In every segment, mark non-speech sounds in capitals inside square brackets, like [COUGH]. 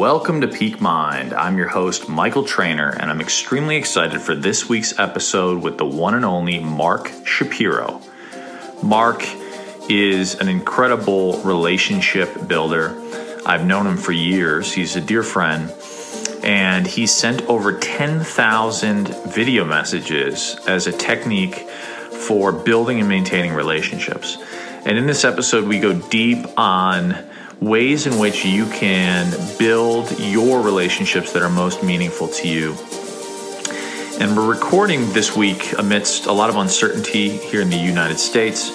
Welcome to Peak Mind. I'm your host, Michael Trainer, and I'm extremely excited for this week's episode with the one and only Mark Shapiro. Mark is an incredible relationship builder. I've known him for years, he's a dear friend, and he sent over 10,000 video messages as a technique for building and maintaining relationships. And in this episode, we go deep on ways in which you can build your relationships that are most meaningful to you. And we're recording this week amidst a lot of uncertainty here in the United States,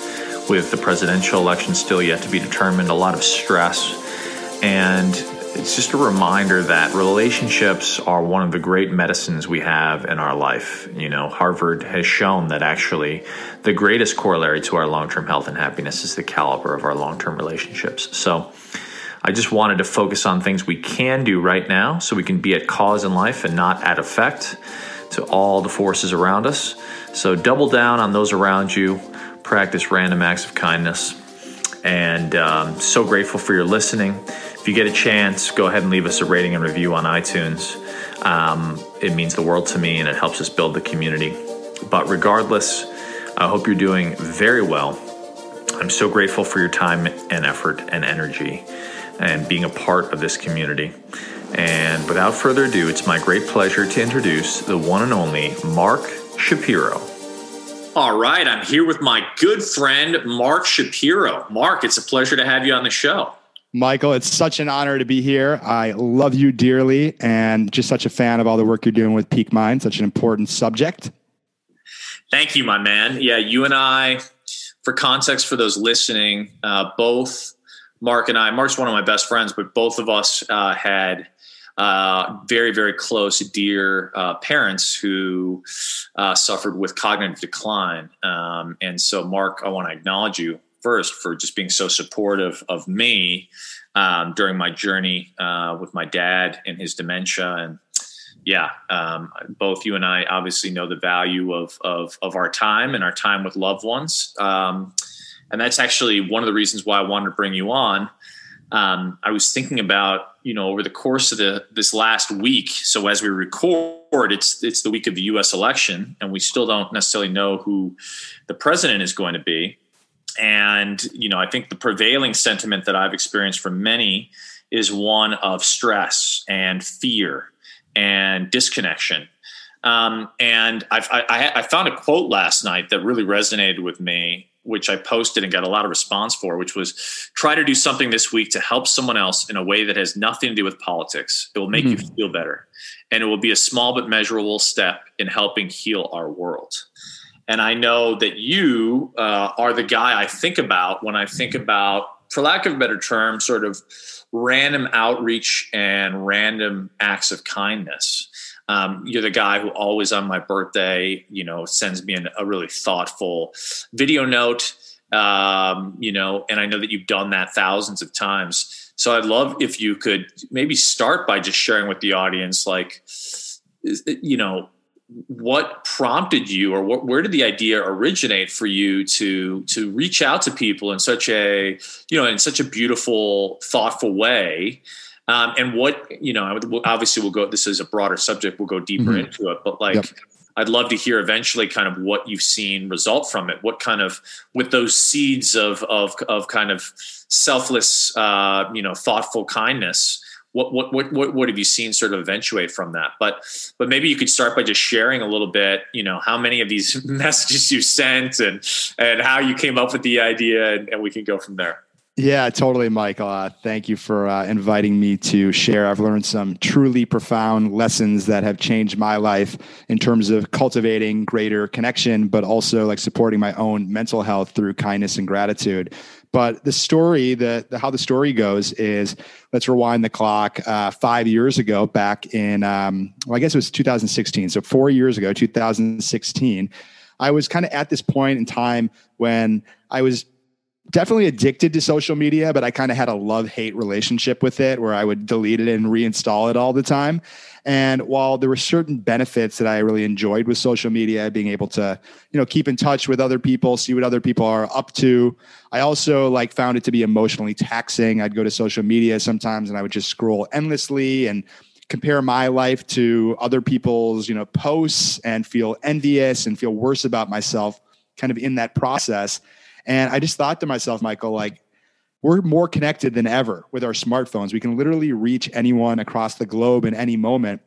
with the presidential election still yet to be determined, a lot of stress. And it's just a reminder that relationships are one of the great medicines we have in our life. You know, Harvard has shown that actually the greatest corollary to our long term health and happiness is the caliber of our long term relationships. So, I just wanted to focus on things we can do right now so we can be at cause in life and not at effect to all the forces around us. So double down on those around you, practice random acts of kindness. And um, so grateful for your listening. If you get a chance, go ahead and leave us a rating and review on iTunes. Um, it means the world to me and it helps us build the community. But regardless, I hope you're doing very well. I'm so grateful for your time and effort and energy and being a part of this community. And without further ado, it's my great pleasure to introduce the one and only Mark Shapiro. All right, I'm here with my good friend, Mark Shapiro. Mark, it's a pleasure to have you on the show. Michael, it's such an honor to be here. I love you dearly and just such a fan of all the work you're doing with Peak Mind, such an important subject. Thank you, my man. Yeah, you and I, for context for those listening, uh, both Mark and I, Mark's one of my best friends, but both of us uh, had uh, very, very close, dear uh, parents who uh, suffered with cognitive decline. Um, and so, Mark, I want to acknowledge you first for just being so supportive of me um, during my journey uh, with my dad and his dementia. And yeah, um, both you and I obviously know the value of, of, of our time and our time with loved ones. Um, and that's actually one of the reasons why I wanted to bring you on. Um, I was thinking about you know over the course of the this last week. So as we record, it's it's the week of the U.S. election, and we still don't necessarily know who the president is going to be. And you know, I think the prevailing sentiment that I've experienced from many is one of stress and fear and disconnection. Um, and I've, I, I found a quote last night that really resonated with me which I posted and got a lot of response for, which was try to do something this week to help someone else in a way that has nothing to do with politics. It will make mm-hmm. you feel better. And it will be a small but measurable step in helping heal our world. And I know that you uh, are the guy I think about when I think about, for lack of a better term, sort of random outreach and random acts of kindness. Um, you're the guy who always on my birthday, you know, sends me an, a really thoughtful video note. Um, you know, and I know that you've done that thousands of times. So I'd love if you could maybe start by just sharing with the audience, like, you know, what prompted you or what, where did the idea originate for you to to reach out to people in such a you know in such a beautiful thoughtful way um, and what you know, obviously, we'll go. This is a broader subject. We'll go deeper mm-hmm. into it, but like. Yep. I'd love to hear eventually kind of what you've seen result from it. What kind of with those seeds of of of kind of selfless, uh, you know, thoughtful kindness. What, what what what what have you seen sort of eventuate from that? But but maybe you could start by just sharing a little bit. You know, how many of these [LAUGHS] messages you sent and and how you came up with the idea, and, and we can go from there. Yeah, totally, Michael. Uh, thank you for uh, inviting me to share. I've learned some truly profound lessons that have changed my life in terms of cultivating greater connection, but also like supporting my own mental health through kindness and gratitude. But the story, the, the how the story goes is let's rewind the clock. Uh, five years ago, back in um, well, I guess it was 2016. So four years ago, 2016, I was kind of at this point in time when I was definitely addicted to social media, but I kind of had a love hate relationship with it where I would delete it and reinstall it all the time. And while there were certain benefits that I really enjoyed with social media, being able to, you know, keep in touch with other people, see what other people are up to, I also like found it to be emotionally taxing. I'd go to social media sometimes and I would just scroll endlessly and compare my life to other people's, you know, posts and feel envious and feel worse about myself kind of in that process. And I just thought to myself, Michael, like, we're more connected than ever with our smartphones. We can literally reach anyone across the globe in any moment.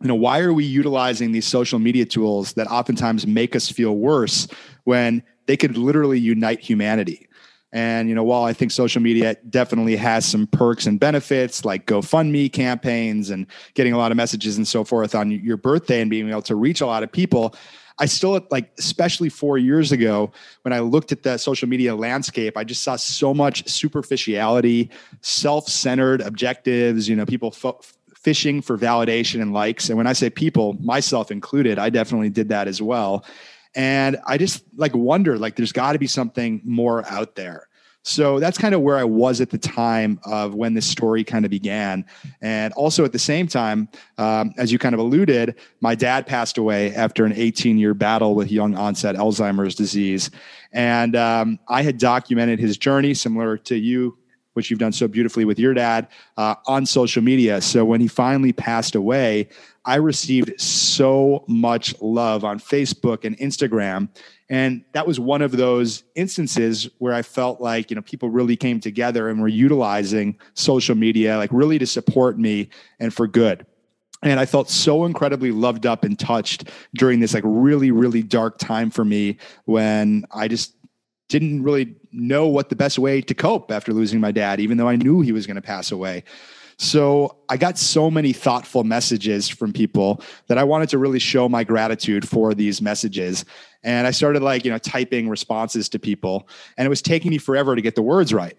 You know, why are we utilizing these social media tools that oftentimes make us feel worse when they could literally unite humanity? And you know, while I think social media definitely has some perks and benefits like GoFundMe campaigns and getting a lot of messages and so forth on your birthday and being able to reach a lot of people, I still like, especially four years ago, when I looked at the social media landscape, I just saw so much superficiality, self-centered objectives. You know, people fishing for validation and likes. And when I say people, myself included, I definitely did that as well. And I just like wonder, like, there's got to be something more out there. So that's kind of where I was at the time of when this story kind of began. And also at the same time, um, as you kind of alluded, my dad passed away after an 18 year battle with young onset Alzheimer's disease. And um, I had documented his journey, similar to you, which you've done so beautifully with your dad, uh, on social media. So when he finally passed away, I received so much love on Facebook and Instagram. And that was one of those instances where I felt like, you know, people really came together and were utilizing social media, like really to support me and for good. And I felt so incredibly loved up and touched during this like really, really dark time for me when I just didn't really know what the best way to cope after losing my dad, even though I knew he was going to pass away. So I got so many thoughtful messages from people that I wanted to really show my gratitude for these messages. And I started like, you know, typing responses to people and it was taking me forever to get the words right.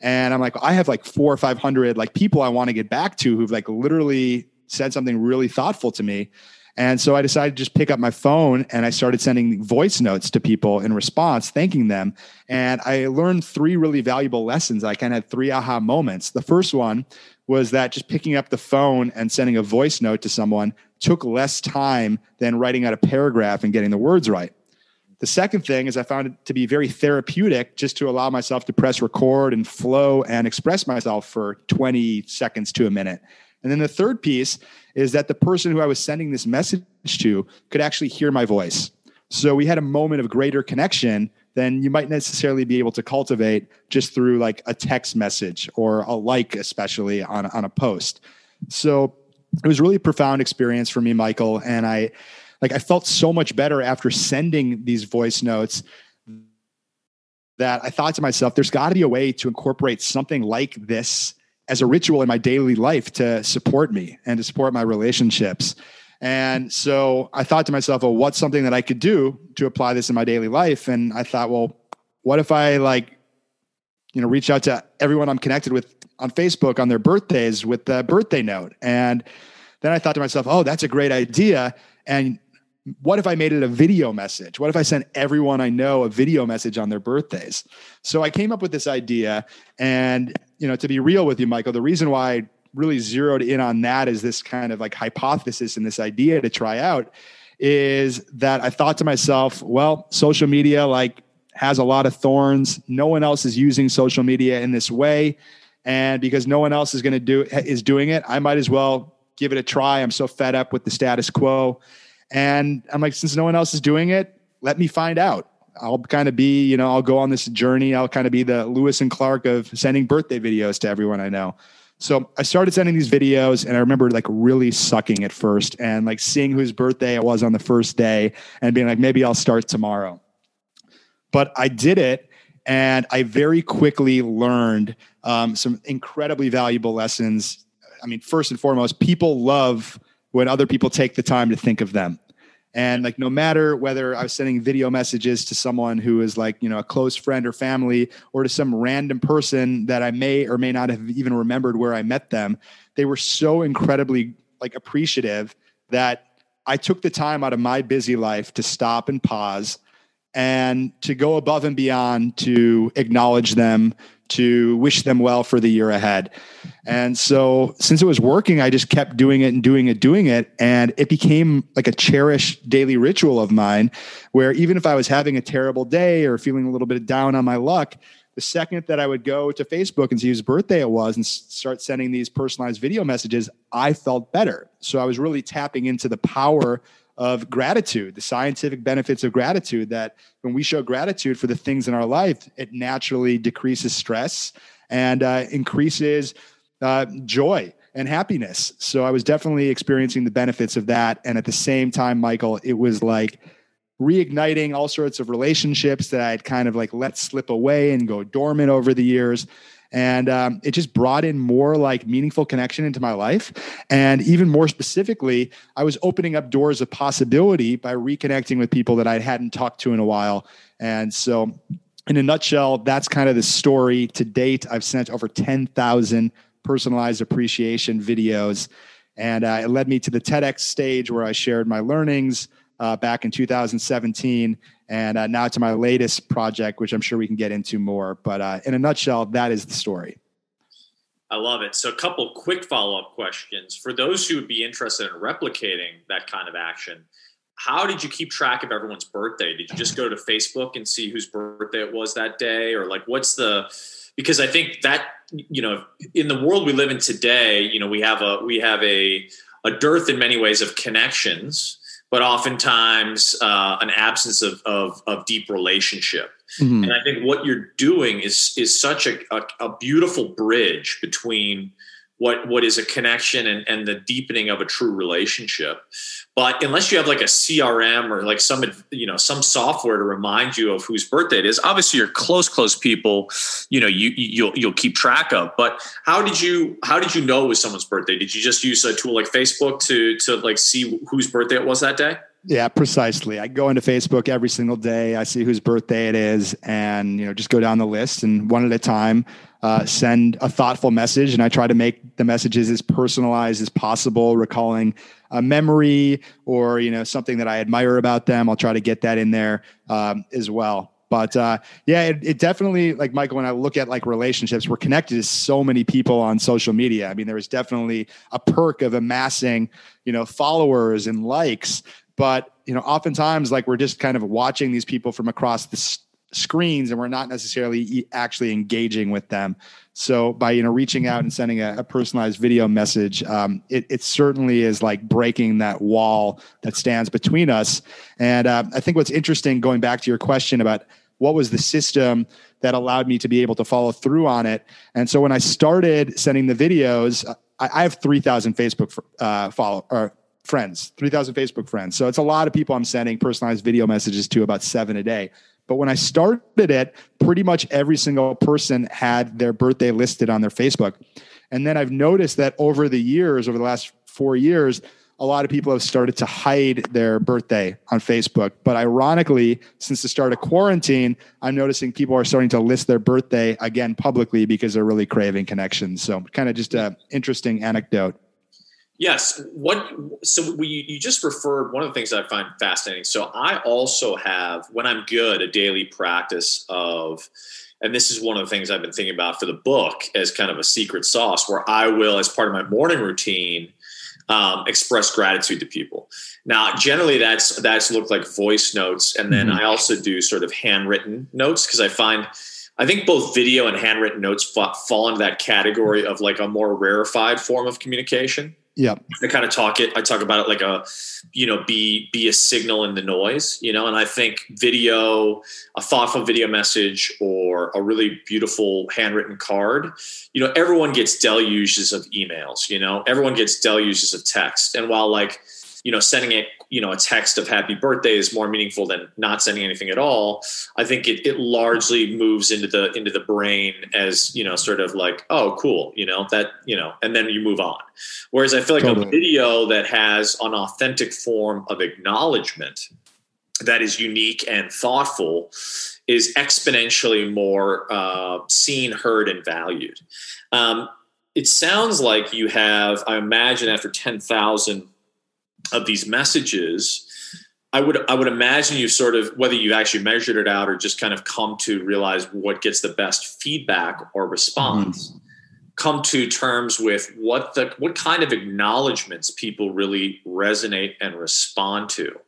And I'm like, I have like four or 500 like people I want to get back to who've like literally said something really thoughtful to me. And so I decided to just pick up my phone and I started sending voice notes to people in response, thanking them. And I learned three really valuable lessons. I kind of had three aha moments. The first one was that just picking up the phone and sending a voice note to someone took less time than writing out a paragraph and getting the words right. The second thing is I found it to be very therapeutic just to allow myself to press record and flow and express myself for 20 seconds to a minute. And then the third piece is that the person who I was sending this message to could actually hear my voice. So we had a moment of greater connection than you might necessarily be able to cultivate just through like a text message or a like, especially on, on a post. So it was really a profound experience for me, Michael. And I like I felt so much better after sending these voice notes that I thought to myself, there's got to be a way to incorporate something like this as a ritual in my daily life to support me and to support my relationships. And so I thought to myself, well, what's something that I could do to apply this in my daily life? And I thought, well, what if I like, you know, reach out to everyone I'm connected with on Facebook on their birthdays with a birthday note? And then I thought to myself, oh, that's a great idea. And what if I made it a video message? What if I sent everyone I know a video message on their birthdays? So I came up with this idea. And, you know, to be real with you, Michael, the reason why I really zeroed in on that is this kind of like hypothesis and this idea to try out is that I thought to myself, well, social media like has a lot of thorns. No one else is using social media in this way. And because no one else is going to do is doing it, I might as well give it a try. I'm so fed up with the status quo. And I'm like, since no one else is doing it, let me find out. I'll kind of be, you know, I'll go on this journey. I'll kind of be the Lewis and Clark of sending birthday videos to everyone I know. So I started sending these videos and I remember like really sucking at first and like seeing whose birthday it was on the first day and being like, maybe I'll start tomorrow. But I did it and I very quickly learned um, some incredibly valuable lessons. I mean, first and foremost, people love when other people take the time to think of them. And like, no matter whether I was sending video messages to someone who is like, you know, a close friend or family, or to some random person that I may or may not have even remembered where I met them, they were so incredibly like appreciative that I took the time out of my busy life to stop and pause and to go above and beyond to acknowledge them, to wish them well for the year ahead. And so, since it was working, I just kept doing it and doing it, doing it. And it became like a cherished daily ritual of mine where even if I was having a terrible day or feeling a little bit down on my luck, the second that I would go to Facebook and see whose birthday it was and start sending these personalized video messages, I felt better. So I was really tapping into the power of gratitude, the scientific benefits of gratitude that when we show gratitude for the things in our life, it naturally decreases stress and uh, increases uh, joy and happiness. So I was definitely experiencing the benefits of that. And at the same time, Michael, it was like reigniting all sorts of relationships that I had kind of like let slip away and go dormant over the years and um, it just brought in more like meaningful connection into my life. And even more specifically i was opening up doors of possibility by reconnecting with people that i hadn't talked to in a while. And so in a nutshell that's kind of the story. To date i've sent over 10000 personalized appreciation videos. And uh, it led me to the tedx stage where i shared my learnings uh, back in 2017 and uh, now to my latest project, which I'm sure we can get into more. But uh, in a nutshell, that is the story. I love it. So, a couple quick follow up questions for those who would be interested in replicating that kind of action. How did you keep track of everyone's birthday? Did you just go to Facebook and see whose birthday it was that day, or like what's the? Because I think that you know, in the world we live in today, you know, we have a we have a a dearth in many ways of connections but oftentimes uh, an absence of, of, of deep relationship. Mm-hmm. And I think what you're doing is is such a, a, a, beautiful bridge between what what is a connection and, and the deepening of a true relationship. But unless you have like a CRM or like some you know some software to remind you of whose birthday it is, obviously your close close people, you know you you'll you'll keep track of. But how did you how did you know it was someone's birthday? Did you just use a tool like Facebook to to like see whose birthday it was that day? Yeah, precisely. I go into Facebook every single day. I see whose birthday it is, and you know, just go down the list and one at a time uh, send a thoughtful message. And I try to make the messages as personalized as possible, recalling a memory or you know something that I admire about them. I'll try to get that in there um, as well. But uh, yeah, it, it, definitely like Michael. When I look at like relationships, we're connected to so many people on social media. I mean, there is definitely a perk of amassing, you know, followers and likes but you know oftentimes like we're just kind of watching these people from across the s- screens and we're not necessarily e- actually engaging with them. So by you know reaching out and sending a, a personalized video message um, it, it, certainly is like breaking that wall that stands between us. And uh, i think what's interesting going back to your question about what was the system that allowed me to be able to follow through on it. And so when i started sending the videos I, I have 3000 facebook uh, follow or friends, 3,000 Facebook friends. So it's a lot of people I'm sending personalized video messages to, about seven a day. But when I started it, pretty much every single person had their birthday listed on their Facebook. And then I've noticed that over the years, over the last four years, a lot of people have started to hide their birthday on Facebook. But ironically, since the start of quarantine, I'm noticing people are starting to list their birthday again publicly because they're really craving connections. So, kind of just an interesting anecdote. Yes. What? So we you just referred one of the things that I find fascinating. So I also have when I'm good a daily practice of, and this is one of the things I've been thinking about for the book as kind of a secret sauce, where I will, as part of my morning routine, um, express gratitude to people. Now, generally, that's that's looked like voice notes, and then mm-hmm. I also do sort of handwritten notes because I find. I think both video and handwritten notes fall into that category of like a more rarefied form of communication. Yeah. I kind of talk it. I talk about it like a, you know, be be a signal in the noise, you know. And I think video, a thoughtful video message, or a really beautiful handwritten card, you know, everyone gets deluges of emails. You know, everyone gets deluges of text. And while like you know, sending it, you know, a text of happy birthday is more meaningful than not sending anything at all. I think it, it largely moves into the into the brain as, you know, sort of like, oh, cool, you know, that, you know, and then you move on. Whereas I feel like totally. a video that has an authentic form of acknowledgement that is unique and thoughtful is exponentially more uh, seen, heard, and valued. Um, it sounds like you have, I imagine, after 10,000 of these messages I would I would imagine you sort of whether you've actually measured it out or just kind of come to realize what gets the best feedback or response. Mm-hmm. Come to terms with what the what kind of acknowledgments people really resonate and respond to.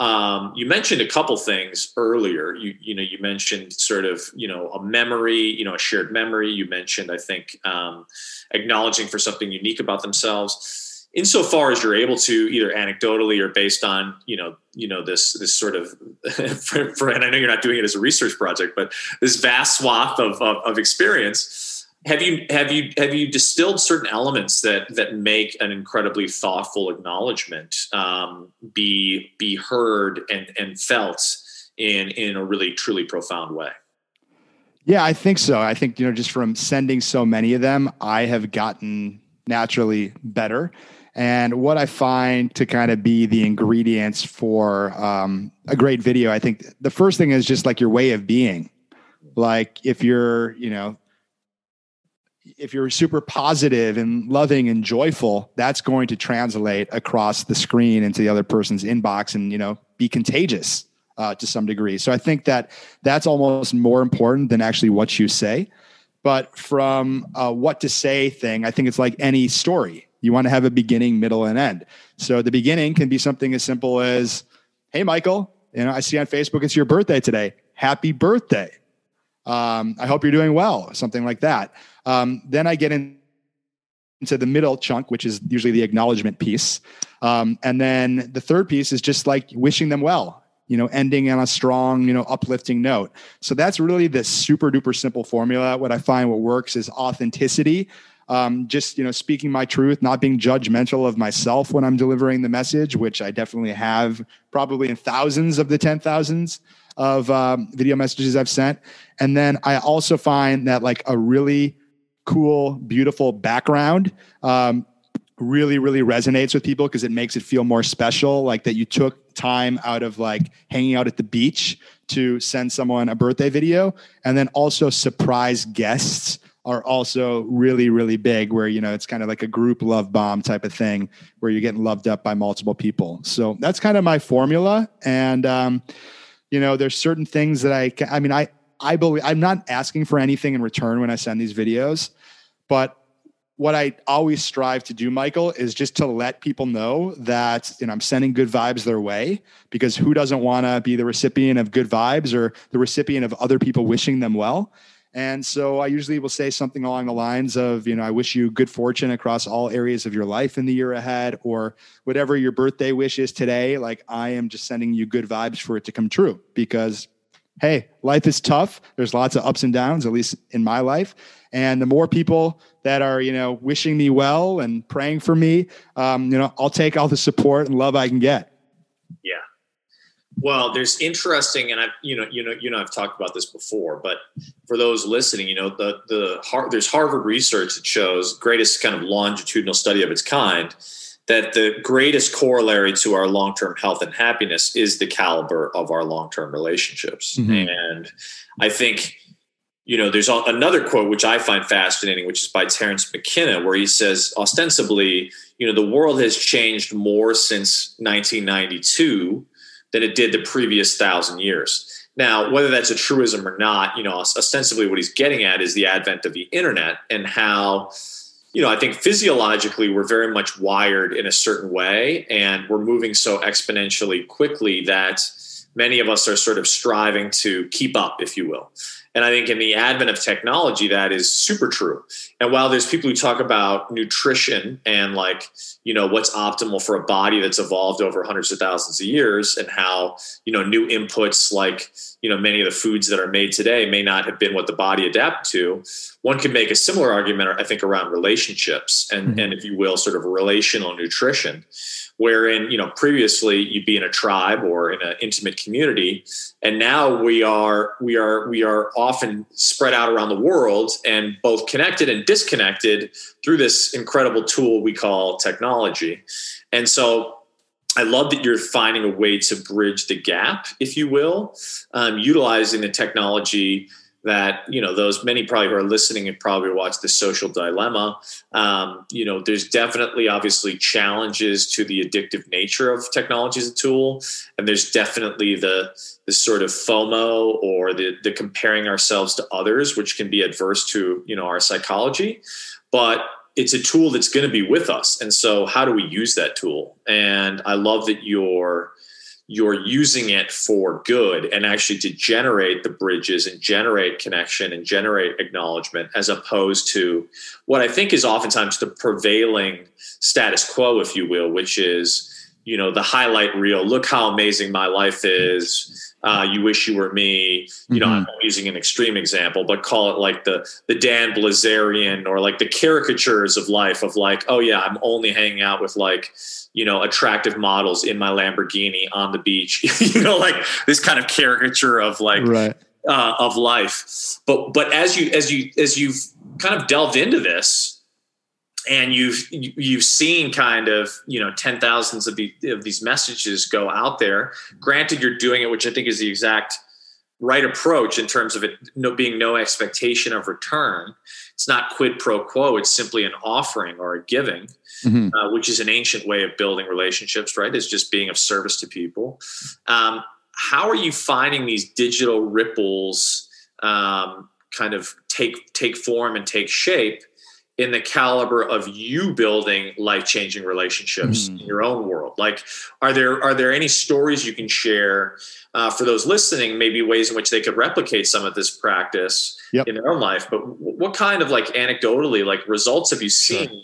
Um, you mentioned a couple things earlier. You you know you mentioned sort of you know a memory, you know a shared memory. You mentioned I think um, acknowledging for something unique about themselves insofar as you're able to either anecdotally or based on you know you know this this sort of [LAUGHS] for, for, and I know you're not doing it as a research project but this vast swath of, of, of experience have you have you have you distilled certain elements that that make an incredibly thoughtful acknowledgement um, be be heard and and felt in in a really truly profound way? Yeah i think so. I think you know just from sending so many of them i have gotten naturally better and what I find to kind of be the ingredients for um, a great video, I think the first thing is just like your way of being. Like if you're, you know, if you're super positive and loving and joyful, that's going to translate across the screen into the other person's inbox and, you know, be contagious uh, to some degree. So I think that that's almost more important than actually what you say. But from what to say thing, I think it's like any story you want to have a beginning, middle, and end. So the beginning can be something as simple as, "Hey, Michael, you know, I see on Facebook it's your birthday today. Happy birthday! Um, I hope you're doing well." Something like that. Um, then I get in, into the middle chunk, which is usually the acknowledgement piece, um, and then the third piece is just like wishing them well. You know, ending on a strong, you know, uplifting note. So that's really the super duper simple formula. What I find what works is authenticity um, just you know speaking my truth not being judgmental of myself when i'm delivering the message which i definitely have probably in thousands of the 10,000s of um, video messages i've sent and then i also find that like a really cool beautiful background um, really really resonates with people because it makes it feel more special like that you took time out of like hanging out at the beach to send someone a birthday video. And then also surprise guests are also really really big where you know it's kind of like a group love bomb type of thing where you're getting loved up by multiple people. So that's kind of my formula. And um, you know there's certain things that i i mean i i believe i'm not asking for anything in return when i send these videos but what I always strive to do, Michael, is just to let people know that you know I'm sending good vibes their way because who doesn't want to be the recipient of good vibes or the recipient of other people wishing them well? And so I usually will say something along the lines of, you know, I wish you good fortune across all areas of your life in the year ahead, or whatever your birthday wish is today. Like, I am just sending you good vibes for it to come true because, hey, life is tough. There's lots of ups and downs, at least in my life. And the more people that are, you know, wishing me well and praying for me, um, you know, I'll take all the support and love I can get. Yeah. Well, there's interesting, and I, you know, you know, you know, I've talked about this before, but for those listening, you know, the the there's Harvard research that shows greatest kind of longitudinal study of its kind that the greatest corollary to our long-term health and happiness is the caliber of our long-term relationships, mm-hmm. and I think you know, there's another quote which I find fascinating, which is by Terence McKenna, where he says, ostensibly, you know, the world has changed more since 1992 than it did the previous thousand years. Now, whether that's a truism or not, you know, ostensibly what he's getting at is the advent of the internet and how, you know, I think physiologically we're very much wired in a certain way and we're moving so exponentially quickly that many of us are sort of striving to keep up, if you will. And I think in the advent of technology, that is super true. And while there's people who talk about nutrition and like, you know, what's optimal for a body that's evolved over hundreds of thousands of years and how, you know, new inputs like, you know, many of the foods that are made today may not have been what the body adapted to, one could make a similar argument, I think, around relationships and, mm-hmm. and if you will, sort of relational nutrition wherein you know previously you'd be in a tribe or in an intimate community and now we are we are we are often spread out around the world and both connected and disconnected through this incredible tool we call technology. And so I love that you're finding a way to bridge the gap, if you will, um, utilizing the technology that you know those many probably who are listening and probably watch the social dilemma um, you know there's definitely obviously challenges to the addictive nature of technology as a tool. And there's definitely the the sort of fomo or the the comparing ourselves to others which can be adverse to you know our psychology. But it's a tool that's going to be with us. And so how do we use that tool? And i love that you're you're using it for good and actually to generate the bridges and generate connection and generate acknowledgement as opposed to what I think is oftentimes the prevailing status quo, if you will, which is, you know, the highlight reel. Look how amazing my life is. Uh, you wish you were me. You know, mm-hmm. I'm using an extreme example, but call it like the the Dan Bilzerian or like the caricatures of life of like, oh yeah, I'm only hanging out with like you know attractive models in my Lamborghini on the beach. [LAUGHS] you know, like this kind of caricature of like right. uh, of life. But but as you as you as you've kind of delved into this and you've you've seen kind of you know ten thousands of, the, of these messages go out there. Granted, you're doing it, which I think is the exact right approach in terms of it no, being no expectation of return. It's not quid pro quo. It's simply an offering or a giving mm-hmm. uh, which is an ancient way of building relationships, right? Is just being of service to people. Um, how are you finding these digital ripples um, kind of take take form and take shape in the caliber of you building life changing relationships mm. in your own world? Like, are there are there any stories you can share uh, for those listening? Maybe ways in which they could replicate some of this practice yep. in their own life. But what kind of like anecdotally like results have you seen? Sure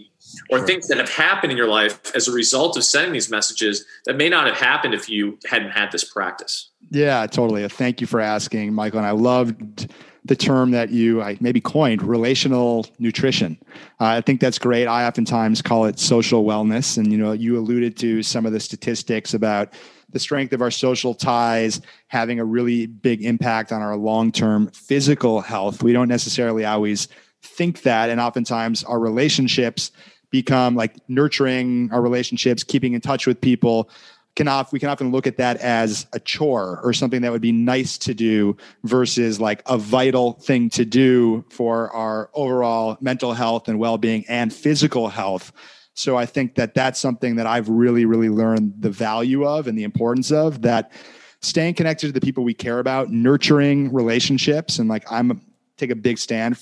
or sure. things that have happened in your life as a result of sending these messages that may not have happened if you hadn't had this practice. Yeah, totally. Thank you for asking, Michael. And I loved the term that you I maybe coined, relational nutrition. Uh, I think that's great. I oftentimes call it social wellness. And you know, you alluded to some of the statistics about the strength of our social ties having a really big impact on our long-term physical health. We don't necessarily always think that, and oftentimes our relationships become like nurturing our relationships, keeping in touch with people. Can off, we can often look at that as a chore or something that would be nice to do versus like a vital thing to do for our overall mental health and well-being and physical health. So I think that that's something that I've really, really learned the value of and the importance of that staying connected to the people we care about, nurturing relationships. And like I'm take a big stand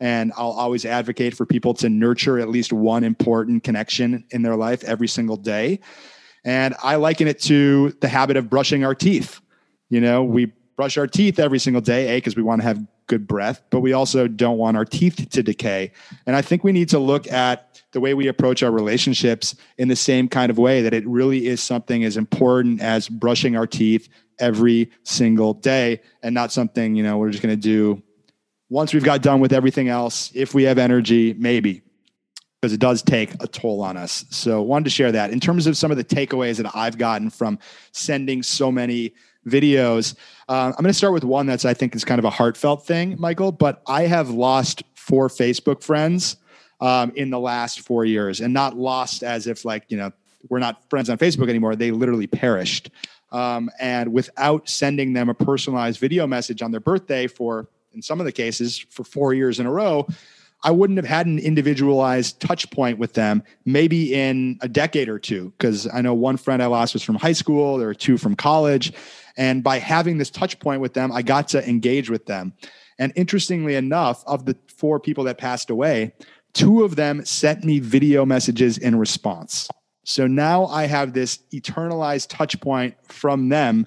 and I'll always advocate for people to nurture at least one important connection in their life every single day. And I liken it to the habit of brushing our teeth. You know, we brush our teeth every single day, A, because we want to have good breath, but we also don't want our teeth to decay. And I think we need to look at the way we approach our relationships in the same kind of way that it really is something as important as brushing our teeth every single day and not something, you know, we're just going to do once we've got done with everything else, if we have energy, maybe because it does take a toll on us. So, wanted to share that. In terms of some of the takeaways that I've gotten from sending so many videos, uh, I'm going to start with one that's I think is kind of a heartfelt thing, Michael. But I have lost four Facebook friends um, in the last four years, and not lost as if like you know we're not friends on Facebook anymore. They literally perished. Um, and without sending them a personalized video message on their birthday for in some of the cases for four years in a row, I wouldn't have had an individualized touch point with them maybe in a decade or two. Because I know one friend I lost was from high school, there were two from college. And by having this touch point with them, I got to engage with them. And interestingly enough, of the four people that passed away, two of them sent me video messages in response. So now I have this eternalized touch point from them,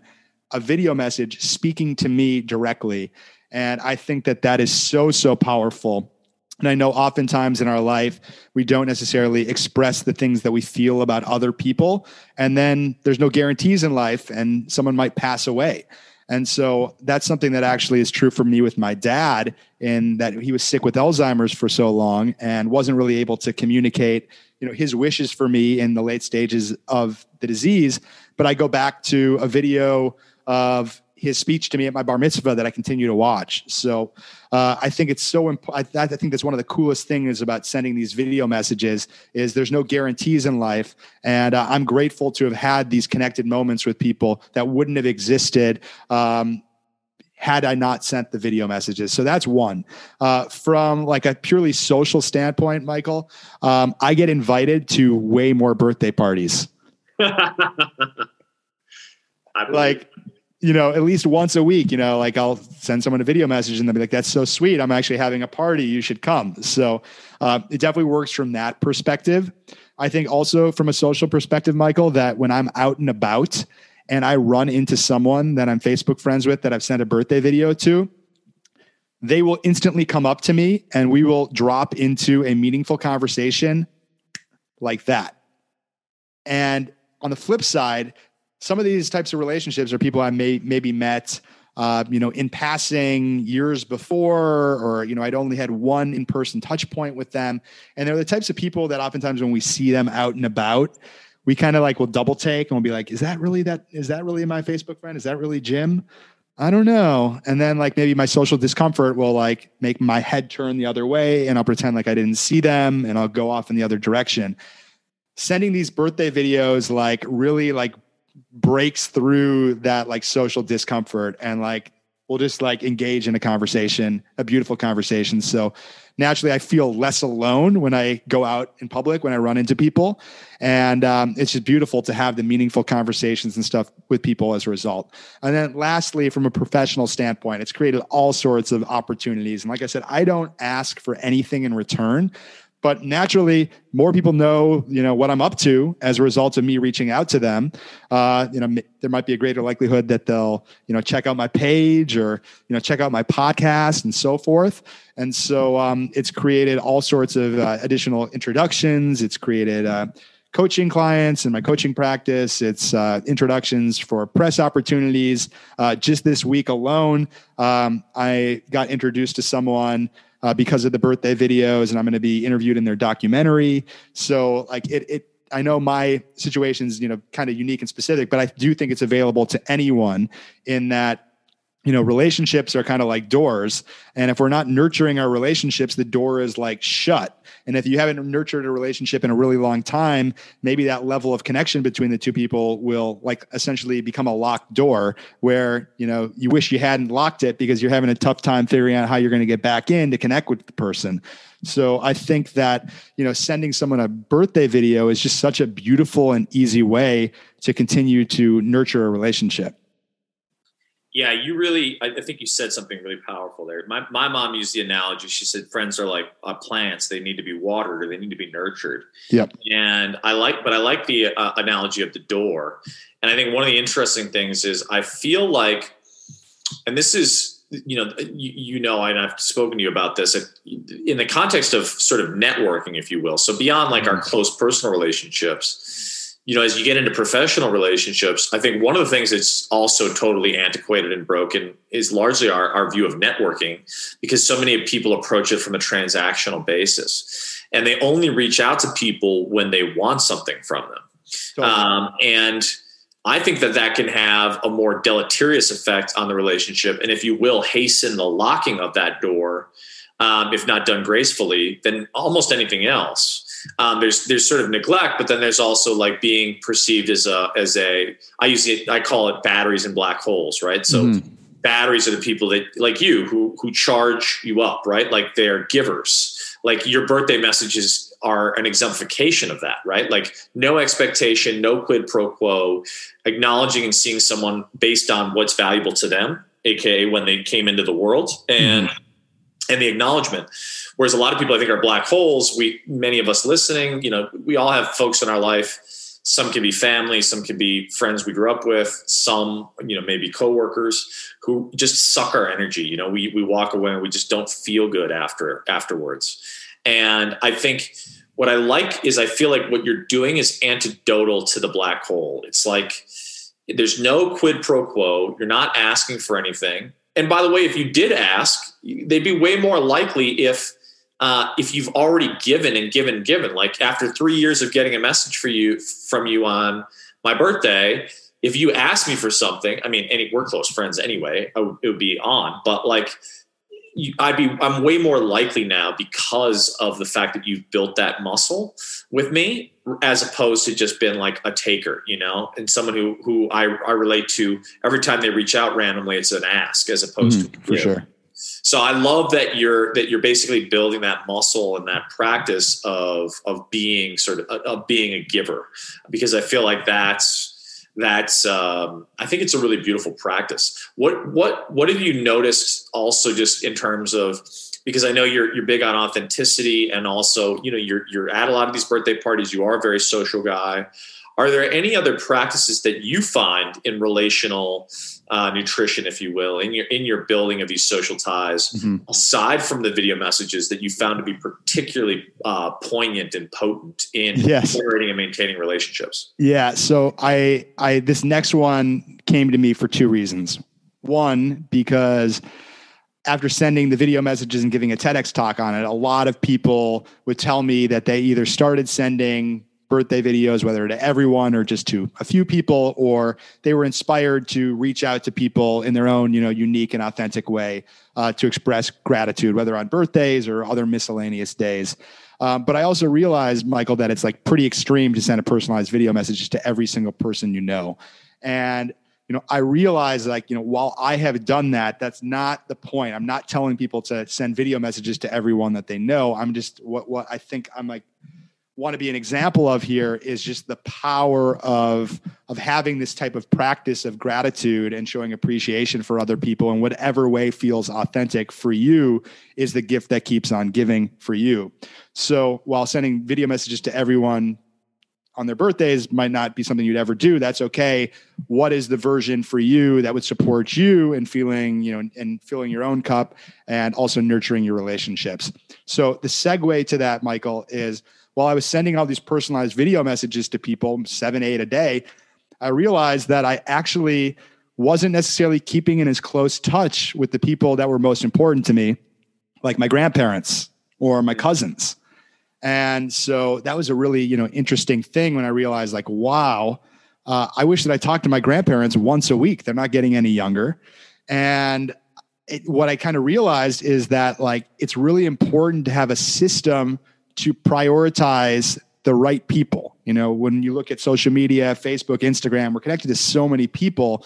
a video message speaking to me directly. And I think that that is so, so powerful. And I know oftentimes in our life, we don't necessarily express the things that we feel about other people. And then there's no guarantees in life, and someone might pass away. And so that's something that actually is true for me with my dad, in that he was sick with Alzheimer's for so long and wasn't really able to communicate, you know, his wishes for me in the late stages of the disease. But I go back to a video of his speech to me at my bar mitzvah that I continue to watch. So uh, I think it's so important. I, I, think that's one of the coolest things about sending these video messages is there's no guarantees in life, and uh, I'm grateful to have had these connected moments with people that wouldn't have existed. Um, had I not sent the video messages. So that's one. Uh, from like a purely social standpoint, Michael, um, I get invited to way more birthday parties. [LAUGHS] like you know, at least once a week, you know, like I'll send someone a video message and they'll be like, that's so sweet. I'm actually having a party. You should come. So uh, it definitely works from that perspective. I think also from a social perspective, Michael, that when I'm out and about and I run into someone that I'm Facebook friends with that I've sent a birthday video to, they will instantly come up to me and we will drop into a meaningful conversation like that. And on the flip side, some of these types of relationships are people I may maybe met, uh, you know, in passing years before, or you know, I'd only had one in-person touch point with them, and they're the types of people that oftentimes when we see them out and about, we kind of like will double take and we'll be like, is that really that? Is that really my Facebook friend? Is that really Jim? I don't know. And then like maybe my social discomfort will like make my head turn the other way and I'll pretend like I didn't see them and I'll go off in the other direction. Sending these birthday videos like really like breaks through that like social discomfort and like we'll just like engage in a conversation, a beautiful conversation. So naturally, I feel less alone when I go out in public, when I run into people. And um, it's just beautiful to have the meaningful conversations and stuff with people as a result. And then lastly, from a professional standpoint, it's created all sorts of opportunities. And like I said, I don't ask for anything in return but naturally more people know you know what i'm up to as a result of me reaching out to them. Uh, you know m- there might be a greater likelihood that they'll you know check out my page or you know check out my podcast and so forth. And so um, it's created all sorts of uh, additional introductions. It's created uh, coaching clients in my coaching practice. It's uh, introductions for press opportunities. Uh, just this week alone um, i got introduced to someone uh, because of the birthday videos, and I'm going to be interviewed in their documentary. So like it, it I know my situation is you know kind of unique and specific, but I do think it's available to anyone in that you know relationships are kind of like doors and if we're not nurturing our relationships the door is like shut and if you haven't nurtured a relationship in a really long time maybe that level of connection between the two people will like essentially become a locked door where you know you wish you hadn't locked it because you're having a tough time figuring out how you're going to get back in to connect with the person. So i think that you know sending someone a birthday video is just such a beautiful and easy way to continue to nurture a relationship yeah, you really, I, think you said something really powerful there. My, my mom used the analogy. She said, friends are like uh, plants. They need to be watered or they need to be nurtured. Yep. And I like, but I like the uh, analogy of the door. And I think one of the interesting things is I feel like, and this is, you know, you, you know, and I've spoken to you about this in the context of sort of networking, if you will. So beyond like our mm-hmm. close personal relationships, you know, as you get into professional relationships, I think one of the things that's also totally antiquated and broken is largely our, our view of networking because so many people approach it from a transactional basis and they only reach out to people when they want something from them. Totally. Um, and I think that that can have a more deleterious effect on the relationship. And if you will, hasten the locking of that door, um, if not done gracefully, than almost anything else um, there's there's sort of neglect, but then there's also like being perceived as a as a I use it I call it batteries and black holes, right? So mm-hmm. batteries are the people that like you who who charge you up, right? Like they're givers. Like your birthday messages are an exemplification of that, right? Like no expectation, no quid pro quo, acknowledging and seeing someone based on what's valuable to them, aka when they came into the world, and mm-hmm. And the acknowledgement Whereas a lot of people, I think, are black holes. We, many of us listening, you know, we all have folks in our life. Some can be family, some can be friends we grew up with, some, you know, maybe coworkers who just suck our energy. You know, we we walk away and we just don't feel good after afterwards. And I think what I like is I feel like what you're doing is antidotal to the black hole. It's like there's no quid pro quo. You're not asking for anything. And by the way, if you did ask, they'd be way more likely if uh, if you've already given and given and given. Like after three years of getting a message for you from you on my birthday if you ask me for something i mean any we're close friends anyway it would be on. But like you, I'd be I'm way more likely now because of the fact that you've built that muscle with me as opposed to just been like a taker, you know, and someone who who I, I relate to every time they reach out randomly, it's an ask as opposed mm, to for sure. So I love that you're that you're basically building that muscle and that practice of of being sort of of being a giver because I feel like that's that's um, I think it's a really beautiful practice. What what what have you noticed also just in terms of because I know you're you're big on authenticity and also you know you're you're at a lot of these birthday parties. You are a very social guy. Are there any other practices that you find in relational uh, nutrition, if you will, in your in your building of these social ties, mm-hmm. aside from the video messages that you found to be particularly uh, poignant and potent in yes. generating and maintaining relationships? Yeah. So I I this next one came to me for two reasons. One, because after sending the video messages and giving a TEDx talk on it, a lot of people would tell me that they either started sending birthday videos, whether to everyone or just to a few people, or they were inspired to reach out to people in their own, you know, unique and authentic way uh, to express gratitude, whether on birthdays or other miscellaneous days. Um, but I also realized, Michael, that it's like pretty extreme to send a personalized video message to every single person you know. And you know, I realize like, you know, while I have done that, that's not the point. I'm not telling people to send video messages to everyone that they know. I'm just what what I think I'm like want to be an example of here is just the power of of having this type of practice of gratitude and showing appreciation for other people in whatever way feels authentic for you is the gift that keeps on giving for you. So while sending video messages to everyone on their birthdays might not be something you'd ever do that's okay what is the version for you that would support you in feeling you know and filling your own cup and also nurturing your relationships so the segue to that michael is while I was sending all these personalized video messages to people, seven, eight a day, I realized that I actually wasn't necessarily keeping in as close touch with the people that were most important to me, like my grandparents or my cousins. And so that was a really, you know, interesting thing when I realized like, wow, uh, I wish that I talked to my grandparents once a week. They're not getting any younger. And it, what I kind of realized is that like, it's really important to have a system to prioritize the right people. You know, when you look at social media, Facebook, Instagram, we're connected to so many people,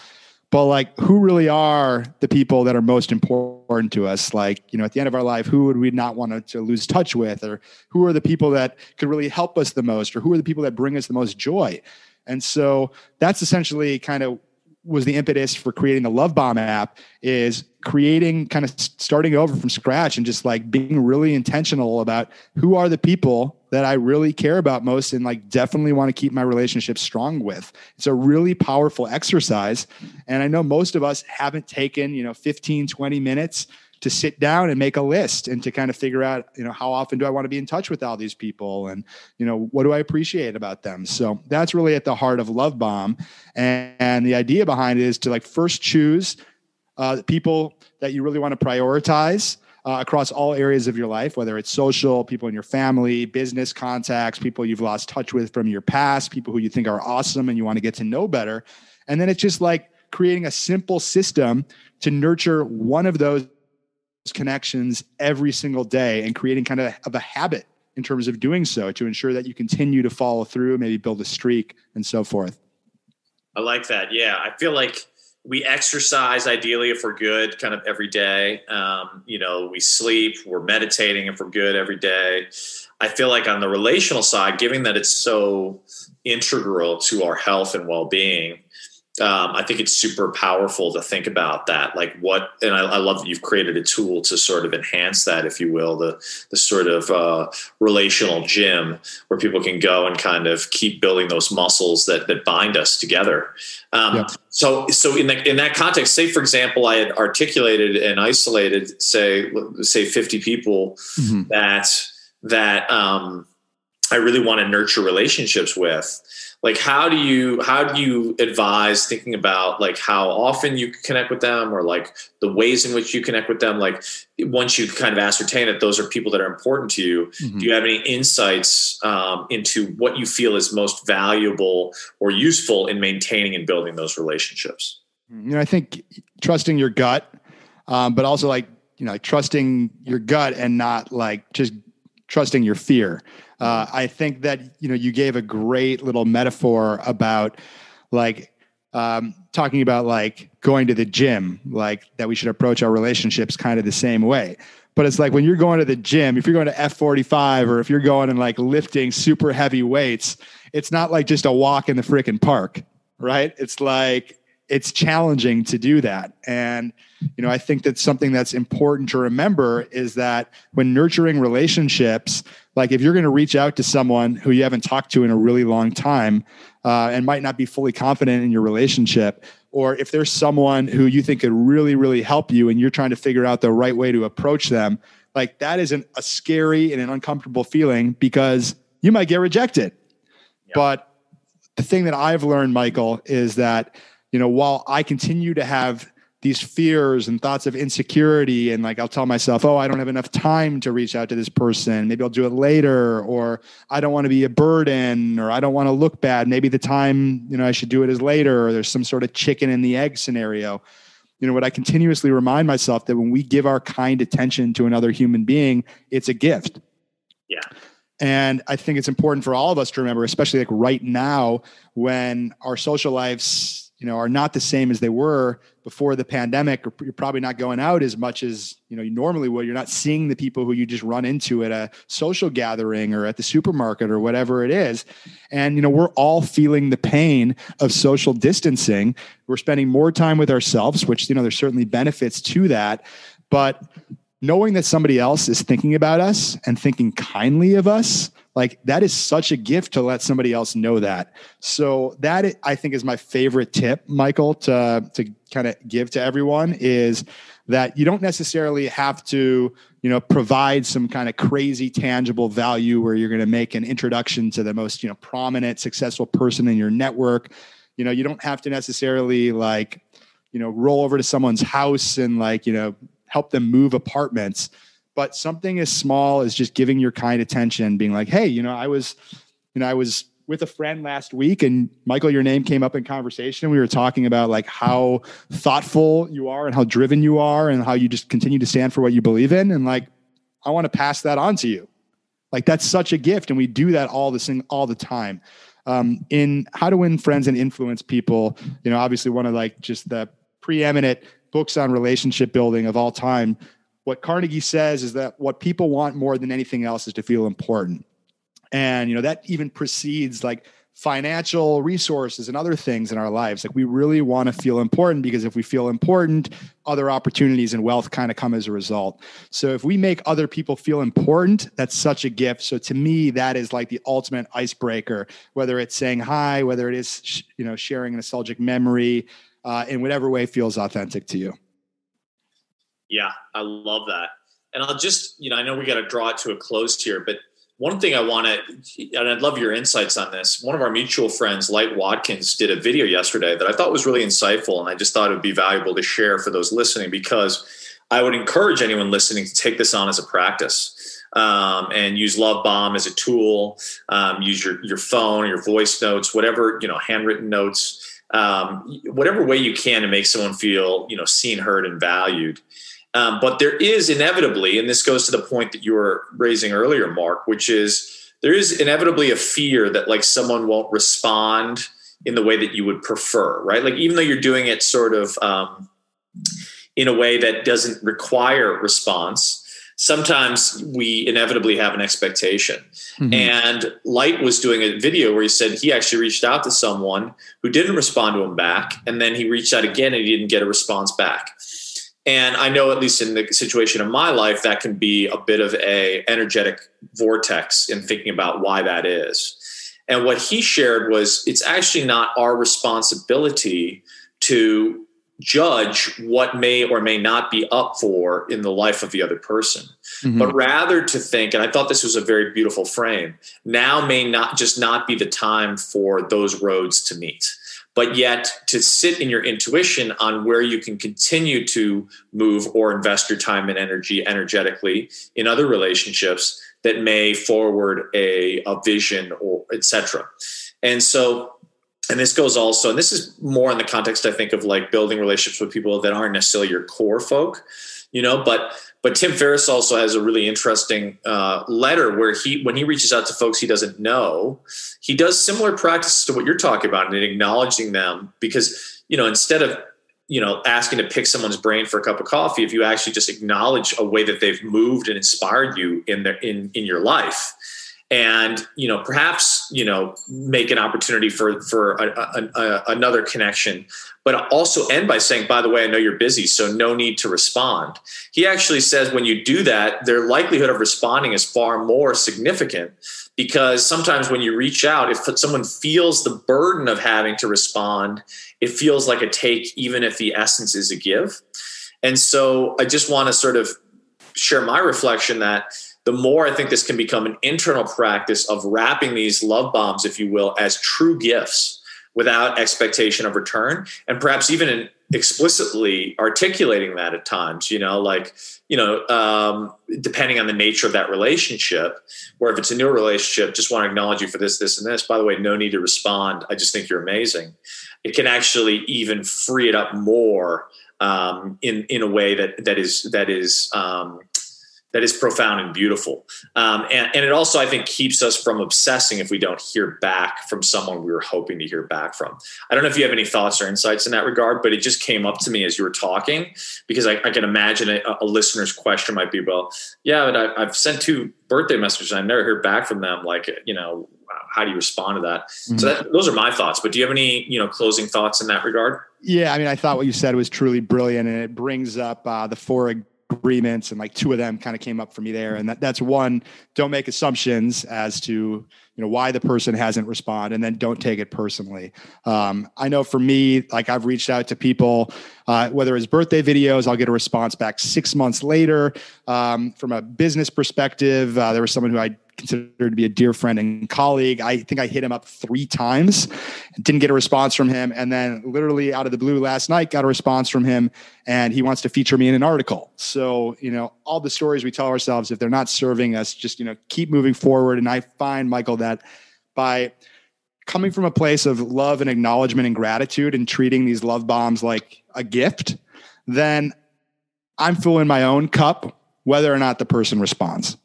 but like who really are the people that are most important to us? Like, you know, at the end of our life, who would we not want to lose touch with? Or who are the people that could really help us the most? Or who are the people that bring us the most joy? And so that's essentially kind of was the impetus for creating the Love Bomb app is creating kind of starting over from scratch and just like being really intentional about who are the people that I really care about most and like definitely want to keep my relationship strong with. It's a really powerful exercise and I know most of us haven't taken, you know, 15 20 minutes to sit down and make a list and to kind of figure out, you know, how often do I want to be in touch with all these people and, you know, what do I appreciate about them? So that's really at the heart of Love Bomb. And, and the idea behind it is to like first choose uh, people that you really want to prioritize. Uh, across all areas of your life, whether it's social, people in your family, business contacts, people you've lost touch with from your past, people who you think are awesome and you want to get to know better. And then it's just like creating a simple system to nurture one of those connections every single day and creating kind of, of a habit in terms of doing so to ensure that you continue to follow through, maybe build a streak and so forth. I like that. Yeah. I feel like we exercise ideally if we're good kind of every day. Um, you know, we sleep, we're meditating if we're good every day. I feel like on the relational side, given that it's so integral to our health and well being, um, I think it's super powerful to think about that. Like what, and I, I, love that you've created a tool to sort of enhance that, if you will, the the sort of uh, relational gym where people can go and kind of keep building those muscles that that bind us together. Um, yeah. So, so in that in that context, say for example, I had articulated and isolated, say say fifty people mm-hmm. that that um, I really want to nurture relationships with like how do you how do you advise thinking about like how often you connect with them or like the ways in which you connect with them? Like once you kind of ascertain that those are people that are important to you mm-hmm. do you have any insights um, into what you feel is most valuable or useful in maintaining and building those relationships? You know i think trusting your gut um, but also like you know, like trusting your gut and not like just trusting your fear. Uh, I think that you know you gave a great little metaphor about like um, talking about like going to the gym, like that we should approach our relationships kind of the same way. But it's like when you're going to the gym, if you're going to F45 or if you're going and like lifting super heavy weights, it's not like just a walk in the freaking park, right? It's like it's challenging to do that. And, you know, I think that's something that's important to remember is that when nurturing relationships, like if you're going to reach out to someone who you haven't talked to in a really long time uh, and might not be fully confident in your relationship, or if there's someone who you think could really, really help you and you're trying to figure out the right way to approach them, like that is an, a scary and an uncomfortable feeling because you might get rejected. But the thing that I've learned, Michael, is that you know, while I continue to have these fears and thoughts of insecurity and like I'll tell myself, "Oh, I don't have enough time to reach out to this person. Maybe I'll do it later or I don't want to be a burden or I don't want to look bad. Maybe the time, you know, I should do it is later or there's some sort of chicken and the egg scenario." You know, what I continuously remind myself that when we give our kind attention to another human being, it's a gift. Yeah. And I think it's important for all of us to remember, especially like right now when our social lives you know are not the same as they were before the pandemic you're probably not going out as much as you know you normally would. You're not seeing the people who you just run into at a social gathering or at the supermarket or whatever it is. And you know we're all feeling the pain of social distancing. We're spending more time with ourselves which you know there's certainly benefits to that. But knowing that somebody else is thinking about us and thinking kindly of us like that is such a gift to let somebody else know that. So that i think is my favorite tip michael to to kind of give to everyone is that you don't necessarily have to you know provide some kind of crazy tangible value where you're going to make an introduction to the most you know prominent successful person in your network. You know you don't have to necessarily like you know roll over to someone's house and like you know help them move apartments but something as small as just giving your kind attention being like hey you know i was you know i was with a friend last week and michael your name came up in conversation. We were talking about like how thoughtful you are and how driven you are and how you just continue to stand for what you believe in. And like i want to pass that on to you. Like that's such a gift and we do that all the thing all the time. Um, in how to win friends and influence people you know obviously one of like just the preeminent books on relationship building of all time what Carnegie says is that what people want more than anything else is to feel important. And you know that even precedes like financial resources and other things in our lives. Like we really want to feel important because if we feel important, other opportunities and wealth kind of come as a result. So if we make other people feel important, that's such a gift. So to me, that is like the ultimate icebreaker. Whether it's saying hi, whether it is you know sharing a nostalgic memory, uh, in whatever way feels authentic to you. Yeah, I love that. And I'll just, you know, I know we got to draw it to a close here, but one thing I want to, and I'd love your insights on this. One of our mutual friends, Light Watkins, did a video yesterday that I thought was really insightful, and I just thought it would be valuable to share for those listening because I would encourage anyone listening to take this on as a practice. Um, and use Love Bomb as a tool. Um, use your your phone, your voice notes, whatever you know, handwritten notes, um, whatever way you can to make someone feel you know seen, heard, and valued. Um, but there is inevitably, and this goes to the point that you were raising earlier, Mark, which is there is inevitably a fear that like someone won't respond in the way that you would prefer, right? Like even though you're doing it sort of um, in a way that doesn't require response, sometimes we inevitably have an expectation. Mm-hmm. And Light was doing a video where he said he actually reached out to someone who didn't respond to him back, and then he reached out again and he didn't get a response back. And I know, at least in the situation of my life, that can be a bit of a energetic vortex in thinking about why that is. And what he shared was it's actually not our responsibility to judge what may or may not be up for in the life of the other person, mm-hmm. but rather to think, and I thought this was a very beautiful frame, now may not just not be the time for those roads to meet but yet to sit in your intuition on where you can continue to move or invest your time and energy energetically in other relationships that may forward a, a vision or etc and so and this goes also and this is more in the context i think of like building relationships with people that aren't necessarily your core folk you know, but but Tim Ferriss also has a really interesting uh, letter where he, when he reaches out to folks he doesn't know, he does similar practices to what you're talking about and acknowledging them because you know instead of you know asking to pick someone's brain for a cup of coffee, if you actually just acknowledge a way that they've moved and inspired you in their in in your life, and you know perhaps you know make an opportunity for for a, a, a, another connection but also end by saying by the way i know you're busy so no need to respond. He actually says when you do that their likelihood of responding is far more significant because sometimes when you reach out if someone feels the burden of having to respond it feels like a take even if the essence is a give. And so i just want to sort of share my reflection that the more I think this can become an internal practice of wrapping these love bombs, if you will, as true gifts without expectation of return, and perhaps even explicitly articulating that at times, you know, like, you know, um, depending on the nature of that relationship, or if it's a new relationship, just want to acknowledge you for this, this, and this. By the way, no need to respond. I just think you're amazing. It can actually even free it up more um, in in a way that that is that is um, that is profound and beautiful. Um, and, and, it also, I think, keeps us from obsessing if we don't hear back from someone we were hoping to hear back from. I don't know if you have any thoughts or insights in that regard, but it just came up to me as you were talking because I, I can imagine a, a, listener's question might be, well, yeah, but I, have sent two birthday messages and I've never heard back from them. Like, you know, how do you respond to that? Mm-hmm. So that, those are my thoughts. But do you have any, you know, closing thoughts in that regard? Yeah, I mean, I thought what you said was truly brilliant, and it brings up uh, the four agreements and like two of them kind of came up for me there and that, that's one don't make assumptions as to you know why the person hasn't responded and then don't take it personally um, i know for me like i've reached out to people uh, whether it's birthday videos i'll get a response back six months later um, from a business perspective uh, there was someone who i considered to be a dear friend and colleague. I think I hit him up three times, didn't get a response from him. And then, literally out of the blue last night, got a response from him and he wants to feature me in an article. So, you know, all the stories we tell ourselves, if they're not serving us, just, you know, keep moving forward. And I find, Michael, that by coming from a place of love and acknowledgement and gratitude and treating these love bombs like a gift, then I'm filling my own cup, whether or not the person responds.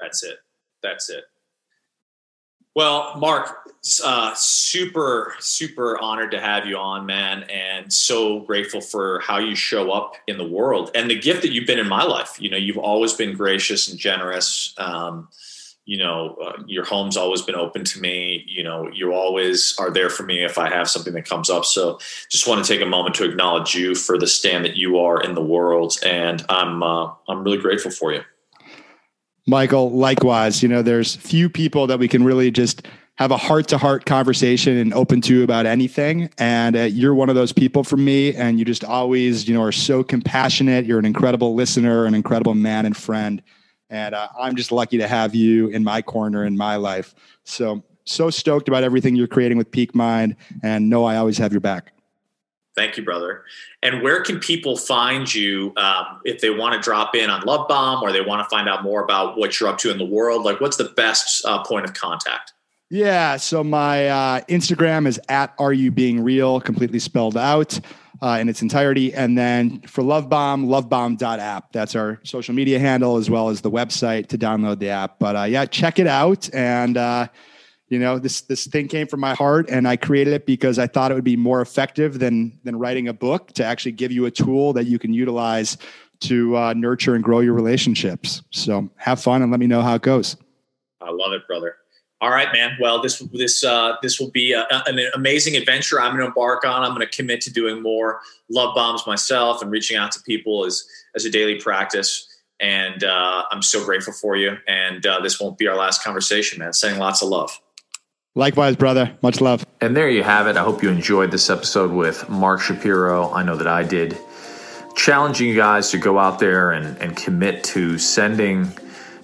That's it that's it. Well, Mark, uh, super, super honored to have you on, man, and so grateful for how you show up in the world and the gift that you've been in my life. You know, you've always been gracious and generous. Um, you know, uh, your home's always been open to me. You know, you always are there for me if I have something that comes up. So, just want to take a moment to acknowledge you for the stand that you are in the world, and I'm uh, I'm really grateful for you. Michael, likewise, you know, there's few people that we can really just have a heart to heart conversation and open to about anything. And uh, you're one of those people for me. And you just always, you know, are so compassionate. You're an incredible listener, an incredible man and friend. And uh, I'm just lucky to have you in my corner in my life. So, so stoked about everything you're creating with Peak Mind and know I always have your back. Thank you, brother. And where can people find you um, if they want to drop in on Love Bomb or they want to find out more about what you're up to in the world? Like, what's the best uh, point of contact? Yeah, so my uh, Instagram is at Are You Being Real, completely spelled out uh, in its entirety. And then for Love Bomb, lovebomb.app. That's our social media handle as well as the website to download the app. But uh, yeah, check it out and uh, you know this this thing came from my heart and i created it because i thought it would be more effective than than writing a book to actually give you a tool that you can utilize to uh, nurture and grow your relationships so have fun and let me know how it goes i love it brother all right man well this this uh, this will be a, an amazing adventure i'm going to embark on i'm going to commit to doing more love bombs myself and reaching out to people as as a daily practice and uh, i'm so grateful for you and uh, this won't be our last conversation man sending lots of love Likewise, brother. Much love. And there you have it. I hope you enjoyed this episode with Mark Shapiro. I know that I did. Challenging you guys to go out there and, and commit to sending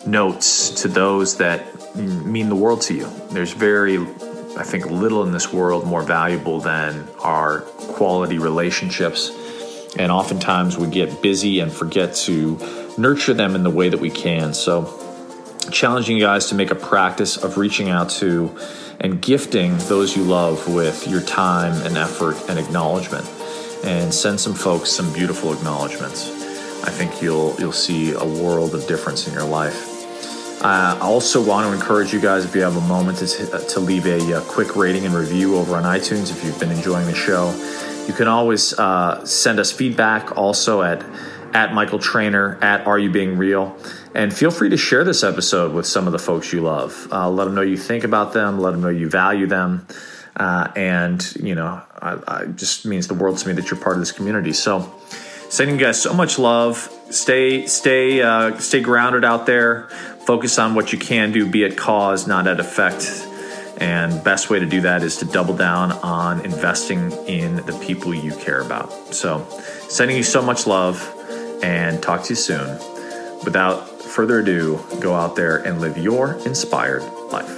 notes to those that mean the world to you. There's very, I think, little in this world more valuable than our quality relationships. And oftentimes we get busy and forget to nurture them in the way that we can. So, challenging you guys to make a practice of reaching out to and gifting those you love with your time and effort and acknowledgement. And send some folks some beautiful acknowledgments. I think you'll you'll see a world of difference in your life. Uh, I also want to encourage you guys if you have a moment to, uh, to leave a, a, uh, quick rating and review over on iTunes if you've been enjoying the show. You can always uh, send us feedback also at at Michael Trainer at Are You Being Real, and feel free to share this episode with some of the folks you love. Uh, let them know you think about them. Let them know you value them. Uh, and you know, I, I just means the world to me that you're part of this community. So, sending you guys so much love. Stay, stay, stay grounded out there. Focus on what you can do. Be at cause, not at effect. And best way to do that is to double down on investing in the people you care about. So, sending you so much love, and talk to you soon. Without further ado, go out there and live your inspired life.